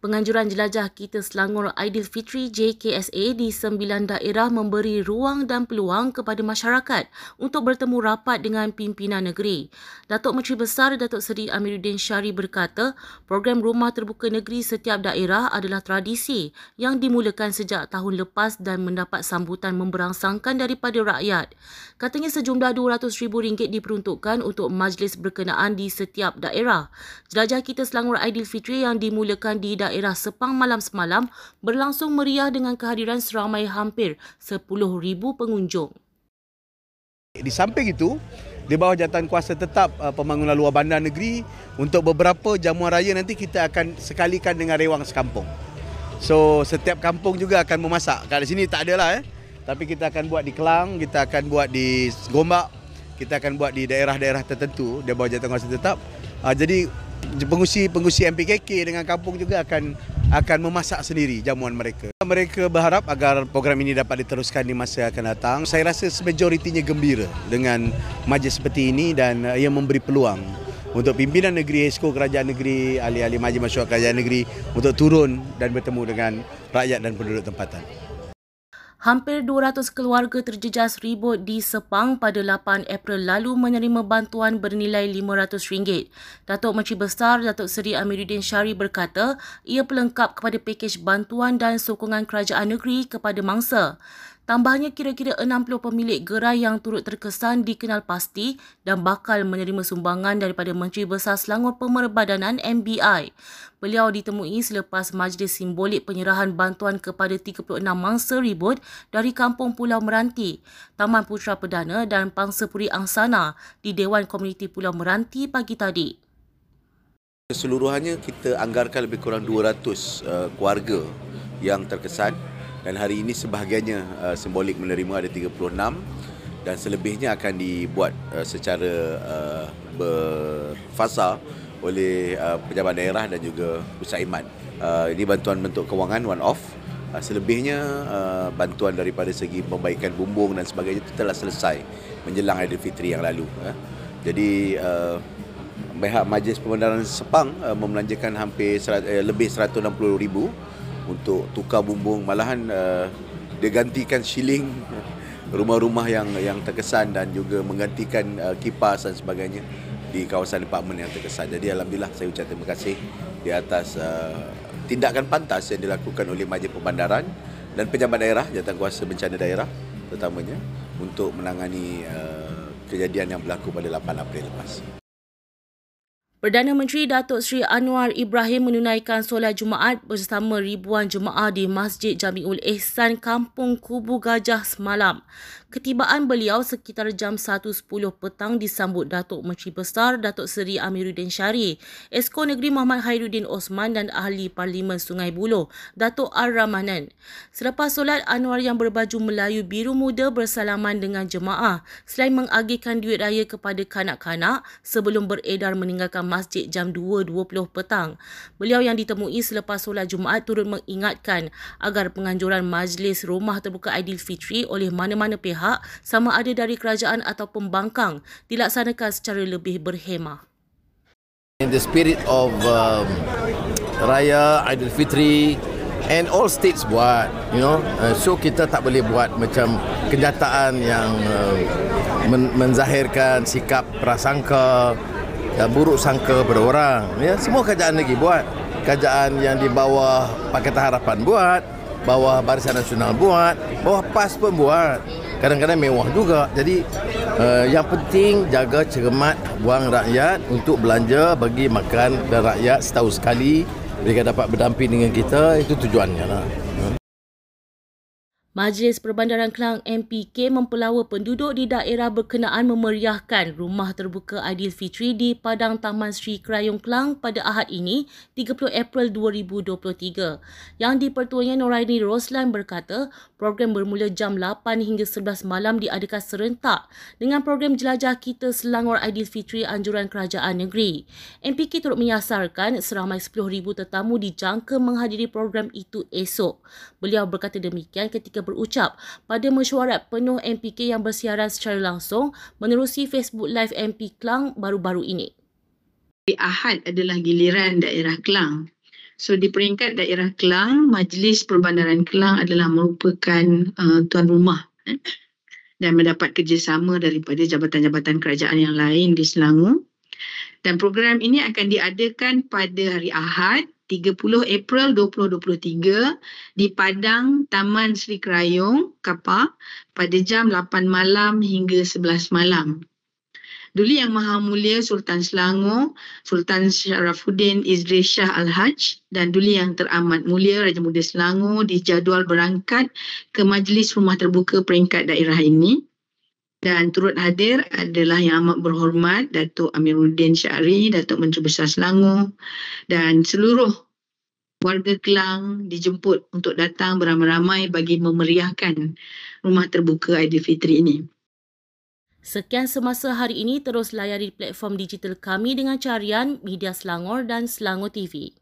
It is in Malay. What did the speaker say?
Penganjuran jelajah kita Selangor Aidilfitri JKSA di sembilan daerah memberi ruang dan peluang kepada masyarakat untuk bertemu rapat dengan pimpinan negeri. Datuk Menteri Besar Datuk Seri Amiruddin Syari berkata, program Rumah Terbuka Negeri setiap daerah adalah tradisi yang dimulakan sejak tahun lepas dan mendapat sambutan memberangsangkan daripada rakyat. Katanya sejumlah RM200,000 diperuntukkan untuk majlis berkenaan di setiap daerah. Jelajah kita Selangor Aidilfitri yang dimulakan di daerah daerah Sepang malam semalam berlangsung meriah dengan kehadiran seramai hampir 10,000 pengunjung. Di samping itu, di bawah jawatan kuasa tetap uh, pembangunan luar bandar negeri untuk beberapa jamuan raya nanti kita akan sekalikan dengan rewang sekampung. So setiap kampung juga akan memasak. Kat sini tak adalah eh. Tapi kita akan buat di Kelang, kita akan buat di Gombak, kita akan buat di daerah-daerah tertentu di bawah jawatan kuasa tetap. Uh, jadi pengusi-pengusi MPKK dengan kampung juga akan akan memasak sendiri jamuan mereka. Mereka berharap agar program ini dapat diteruskan di masa akan datang. Saya rasa semajoritinya gembira dengan majlis seperti ini dan ia memberi peluang untuk pimpinan negeri, esko kerajaan negeri, ahli-ahli majlis masyarakat kerajaan negeri untuk turun dan bertemu dengan rakyat dan penduduk tempatan. Hampir 200 keluarga terjejas ribut di Sepang pada 8 April lalu menerima bantuan bernilai RM500. Datuk Menteri Besar Datuk Seri Amiruddin Syari berkata ia pelengkap kepada pakej bantuan dan sokongan kerajaan negeri kepada mangsa. Tambahnya kira-kira 60 pemilik gerai yang turut terkesan dikenal pasti dan bakal menerima sumbangan daripada Menteri Besar Selangor Pemerbadanan MBI. Beliau ditemui selepas majlis simbolik penyerahan bantuan kepada 36 mangsa ribut dari Kampung Pulau Meranti, Taman Putra Perdana dan Pangsapuri Angsana di Dewan Komuniti Pulau Meranti pagi tadi. Keseluruhannya kita anggarkan lebih kurang 200 uh, keluarga yang terkesan dan hari ini sebahagiannya uh, simbolik menerima ada 36 dan selebihnya akan dibuat uh, secara uh, berfasa oleh uh, pejabat daerah dan juga pusat iman. Uh, ini bantuan bentuk kewangan one off. Uh, selebihnya uh, bantuan daripada segi perbaikan bumbung dan sebagainya itu telah selesai menjelang Aidilfitri yang lalu. Uh. Jadi uh, pihak Majlis Pembandaran Sepang uh, membelanjakan hampir serat, uh, lebih 160 ribu untuk tukar bumbung malahan uh, dia gantikan shilling rumah-rumah yang yang terkesan dan juga menggantikan uh, kipas dan sebagainya di kawasan departmen yang terkesan. Jadi alhamdulillah saya ucap terima kasih di atas uh, tindakan pantas yang dilakukan oleh Majlis Pembandaran dan pejabat daerah jawatan kuasa bencana daerah terutamanya untuk menangani uh, kejadian yang berlaku pada 8 April lepas. Perdana Menteri Datuk Seri Anwar Ibrahim menunaikan solat Jumaat bersama ribuan jemaah di Masjid Jamiul Ihsan Kampung Kubu Gajah semalam. Ketibaan beliau sekitar jam 1.10 petang disambut Datuk Menteri Besar Datuk Seri Amiruddin Syari, Esko Negeri Muhammad Hairuddin Osman dan Ahli Parlimen Sungai Buloh, Datuk Ar-Rahmanan. Selepas solat, Anwar yang berbaju Melayu biru muda bersalaman dengan jemaah selain mengagihkan duit raya kepada kanak-kanak sebelum beredar meninggalkan masjid jam 2.20 petang. Beliau yang ditemui selepas solat Jumaat turut mengingatkan agar penganjuran majlis rumah terbuka Aidilfitri oleh mana-mana pihak sama ada dari kerajaan atau pembangkang dilaksanakan secara lebih berhemah. In the spirit of um, Raya Aidilfitri and all states buat, you know, uh, so kita tak boleh buat macam kenyataan yang uh, men- menzahirkan sikap prasangka dan buruk sangka pada orang. Ya, semua kerajaan lagi buat. Kerajaan yang di bawah Pakatan Harapan buat, bawah Barisan Nasional buat, bawah PAS pun buat kadang-kadang mewah juga. Jadi uh, yang penting jaga cermat wang rakyat untuk belanja bagi makan dan rakyat setahun sekali mereka dapat berdamping dengan kita itu tujuannya lah. Majlis Perbandaran Kelang MPK mempelawa penduduk di daerah berkenaan memeriahkan Rumah Terbuka Aidilfitri di Padang Taman Sri Krayung Kelang pada Ahad ini, 30 April 2023. Yang dipertuanya Noraini Roslan berkata, program bermula jam 8 hingga 11 malam diadakan serentak dengan program jelajah kita Selangor Aidilfitri anjuran kerajaan negeri. MPK turut menyasarkan seramai 10,000 tetamu dijangka menghadiri program itu esok. Beliau berkata demikian ketika ketika berucap pada mesyuarat penuh MPK yang bersiaran secara langsung menerusi Facebook Live MP Kelang baru-baru ini. Ahad adalah giliran daerah Kelang. So di peringkat daerah Kelang, Majlis Perbandaran Kelang adalah merupakan uh, tuan rumah eh, dan mendapat kerjasama daripada jabatan-jabatan kerajaan yang lain di Selangor. Dan program ini akan diadakan pada hari Ahad 30 April 2023 di Padang Taman Sri Kerayong, Kapar pada jam 8 malam hingga 11 malam. Duli Yang Maha Mulia Sultan Selangor, Sultan Syarafuddin Idris Shah Al-Haj dan Duli Yang Teramat Mulia Raja Muda Selangor dijadual berangkat ke Majlis Rumah Terbuka Peringkat Daerah ini. Dan turut hadir adalah yang amat berhormat Datuk Amiruddin Syari, Datuk Menteri Besar Selangor dan seluruh warga Kelang dijemput untuk datang beramai-ramai bagi memeriahkan Rumah Terbuka Aidilfitri ini. Sekian semasa hari ini terus layari platform digital kami dengan carian Media Selangor dan Selangor TV.